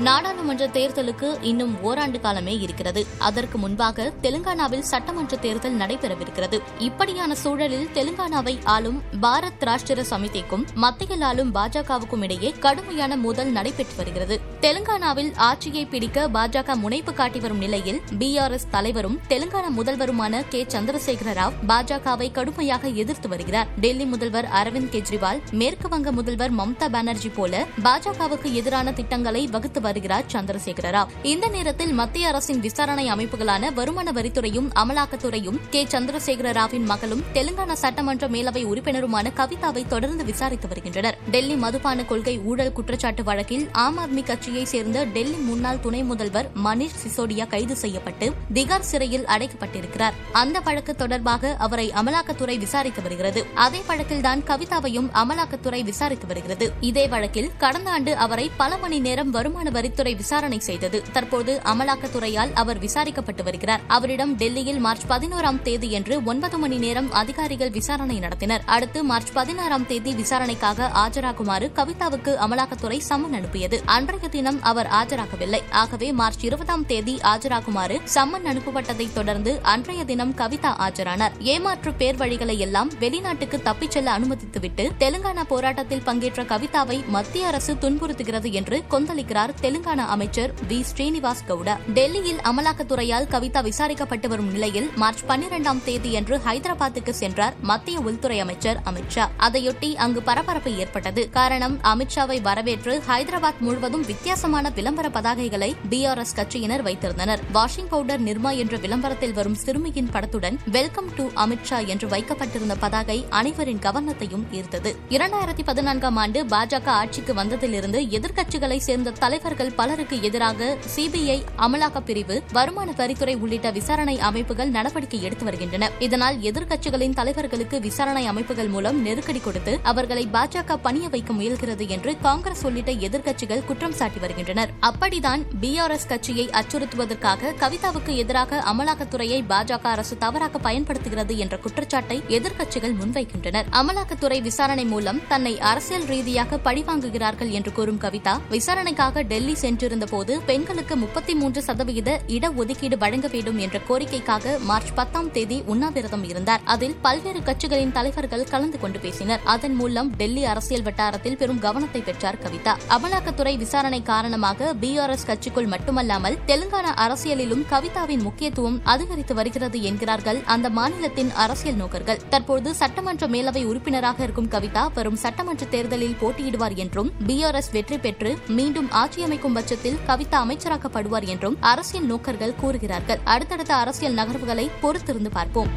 நாடாளுமன்ற தேர்தலுக்கு இன்னும் ஓராண்டு காலமே இருக்கிறது. அதற்கு முன்பாக தெலுங்கானாவில் சட்டமன்ற தேர்தல் நடைபெறவிருக்கிறது. இப்படியான சூழலில் தெலுங்கானாவை ஆளும் பாரத் ராஷ்டிர சமிதிக்கும் மத்தியில் ஆளும் பாஜகவுக்கும் இடையே கடுமையான மோதல் நடைபெற்று வருகிறது. தெலுங்கானாவில் ஆட்சியை பிடிக்க பாஜக முனைப்பு காட்டி வரும் நிலையில் பிஆர்எஸ் தலைவரும் தெலுங்கானா முதல்வருமான கே. சந்திரசேகர ராவ் பாஜகவை கடுமையாக எதிர்த்து வருகிறார். டெல்லி முதல்வர் அரவிந்த் கெஜ்ரிவால் மேற்கு வங்க முதல்வர் மம்தா பானர்ஜி போல பாஜகவுக்கு எதிரான திட்டங்களை வகுத்து வருகிறார் சந்திரசேகர ராவ் இந்த நேரத்தில் மத்திய அரசின் விசாரணை அமைப்புகளான வருமான வரித்துறையும் அமலாக்கத்துறையும் கே. சந்திரசேகர ராவின் மகளும் தெலுங்கானா சட்டமன்ற மேலவை உறுப்பினருமான கவிதாவை தொடர்ந்து விசாரித்து வருகின்றனர். டெல்லி மதுபான கொள்கை ஊழல் குற்றச்சாட்டு வழக்கில் ஆம் ஆத்மி கட்சியை சேர்ந்த டெல்லி முன்னாள் துணை முதல்வர் மணீஷ் சிசோடியா கைது செய்யப்பட்டு திகார் சிறையில் அடைக்கப்பட்டிருக்கிறார். அந்த வழக்கு தொடர்பாக அவரை அமலாக்கத்துறை விசாரித்து வருகிறது. அதே வழக்கில்தான் கவிதாவையும் அமலாக்கத்துறை விசாரித்து வருகிறது. இதே வழக்கில் கடந்த ஆண்டு அவரை பல மணி நேரம் வருமான வரித்துறை விசாரணை செய்தது. தற்போது அமலாக்கத்துறையால் அவர் விசாரிக்கப்பட்டு வருகிறார். அவரிடம் டெல்லியில் மார்ச் பதினோராம் தேதி என்று ஒன்பது மணி நேரம் அதிகாரிகள் விசாரணை நடத்தினர். அடுத்து மார்ச் பதினாறாம் தேதி விசாரணைக்காக ஆஜராகுமாறு கவிதாவுக்கு அமலாக்கத்துறை சம்மன் அனுப்பியது. அன்றைய தினம் அவர் ஆஜராகவில்லை. ஆகவே மார்ச் இருபதாம் தேதி ஆஜராகுமாறு சம்மன் அனுப்பப்பட்டதை தொடர்ந்து அன்றைய தினம் கவிதா ஆஜரானார். ஏமாற்று பேர் வழிகளை எல்லாம் வெளிநாட்டுக்கு தப்பிச் செல்ல அனுமதித்துவிட்டு தெலுங்கானா போராட்டத்தில் பங்கேற்ற கவிதாவை மத்திய அரசு துன்புறுத்துகிறது என்று கொந்தளிக்கிறார் தெலுங்கானா அமைச்சர் வி. ஸ்ரீனிவாஸ் கவுடா டெல்லியில் அமலாக்கத்துறையால் கவிதா விசாரிக்கப்பட்டு வரும் நிலையில் மார்ச் பன்னிரண்டாம் தேதியன்று ஹைதராபாத்துக்கு சென்றார் மத்திய உள்துறை அமைச்சர் அமித்ஷா அதையொட்டி அங்கு பரபரப்பு ஏற்பட்டது. காரணம் அமித்ஷாவை வரவேற்று ஹைதராபாத் முழுவதும் வித்தியாசமான விளம்பர பதாகைகளை பிஆர்எஸ் கட்சியினர் வைத்திருந்தனர். வாஷிங் பவுடர் நிர்மா என்ற விளம்பரத்தில் வரும் சிறுமியின் படத்துடன் வெல்கம் டு அமித்ஷா என்று வைக்கப்பட்டிருந்த பதாகை அனைவரின் கவனத்தையும் ஈர்த்தது. இரண்டாயிரத்தி பதினான்காம் ஆண்டு பாஜக ஆட்சிக்கு வந்ததிலிருந்து எதிர்க்கட்சிகளை சேர்ந்த தலைவர்கள் பலருக்கு எதிராக சிபிஐ அமலாக்கப் பிரிவு வருமான வரித்துறை உள்ளிட்ட விசாரணை அமைப்புகள் நடவடிக்கை எடுத்து வருகின்றன. இதனால் எதிர்க்கட்சிகளின் தலைவர்களுக்கு விசாரணை அமைப்புகள் மூலம் நெருக்கடி கொடுத்து அவர்களை பாஜக பணிய வைக்க முயல்கிறது என்று காங்கிரஸ் உள்ளிட்ட எதிர்க்கட்சிகள் குற்றம் சாட்டி வருகின்றனர். அப்படிதான் பிஆர்எஸ் கட்சியை அச்சுறுத்துவதற்காக கவிதாவுக்கு எதிராக அமலாக்கத்துறையை பாஜக அரசு தவறாக பயன்படுத்துகிறது என்ற குற்றச்சாட்டை எதிர்க்கட்சிகள் முன்வைக்கின்றனர். அமலாக்கத்துறை விசாரணை மூலம் தன்னை அரசியல் ரீதியாக பழிவாங்குகிறார்கள் என்று கூறும் கவிதா விசாரணைக்காக டெல்லி சென்றிருந்த போது பெண்களுக்கு முப்பத்தி மூன்று சதவிகித இடஒதுக்கீடு வழங்க வேண்டும் என்ற கோரிக்கைக்காக மார்ச் பத்தாம் தேதி உண்ணாவிரதம் இருந்தார். அதில் பல்வேறு கட்சிகளின் தலைவர்கள் கலந்து கொண்டு பேசினர். அதன் மூலம் டெல்லி அரசியல் வட்டாரத்தில் பெரும் கவனத்தை பெற்றார் கவிதா. அமலாக்கத்துறை விசாரணை காரணமாக பிஆர்எஸ் கட்சிக்குள் மட்டுமல்லாமல் தெலுங்கானா அரசியலிலும் கவிதாவின் முக்கியத்துவம் அதிகரித்து வருகிறது என்கிறார்கள் அந்த மாநிலத்தின் அரசியல் நோக்கர்கள். தற்போது சட்டமன்ற மேலவை உறுப்பினராக இருக்கும் கவிதா வரும் சட்டமன்ற தேர்தலில் போட்டியிடுவார் என்றும் பிஆர்எஸ் வெற்றி பெற்று மீண்டும் ஆட்சியமை கிடைக்கும் பட்சத்தில் கவிதா அமைச்சராக்கப்படுவார் என்றும் அரசியல் நோக்கர்கள் கூறுகிறார்கள். அடுத்தடுத்த அரசியல் நகர்வுகளை பொறுத்திருந்து பார்ப்போம்.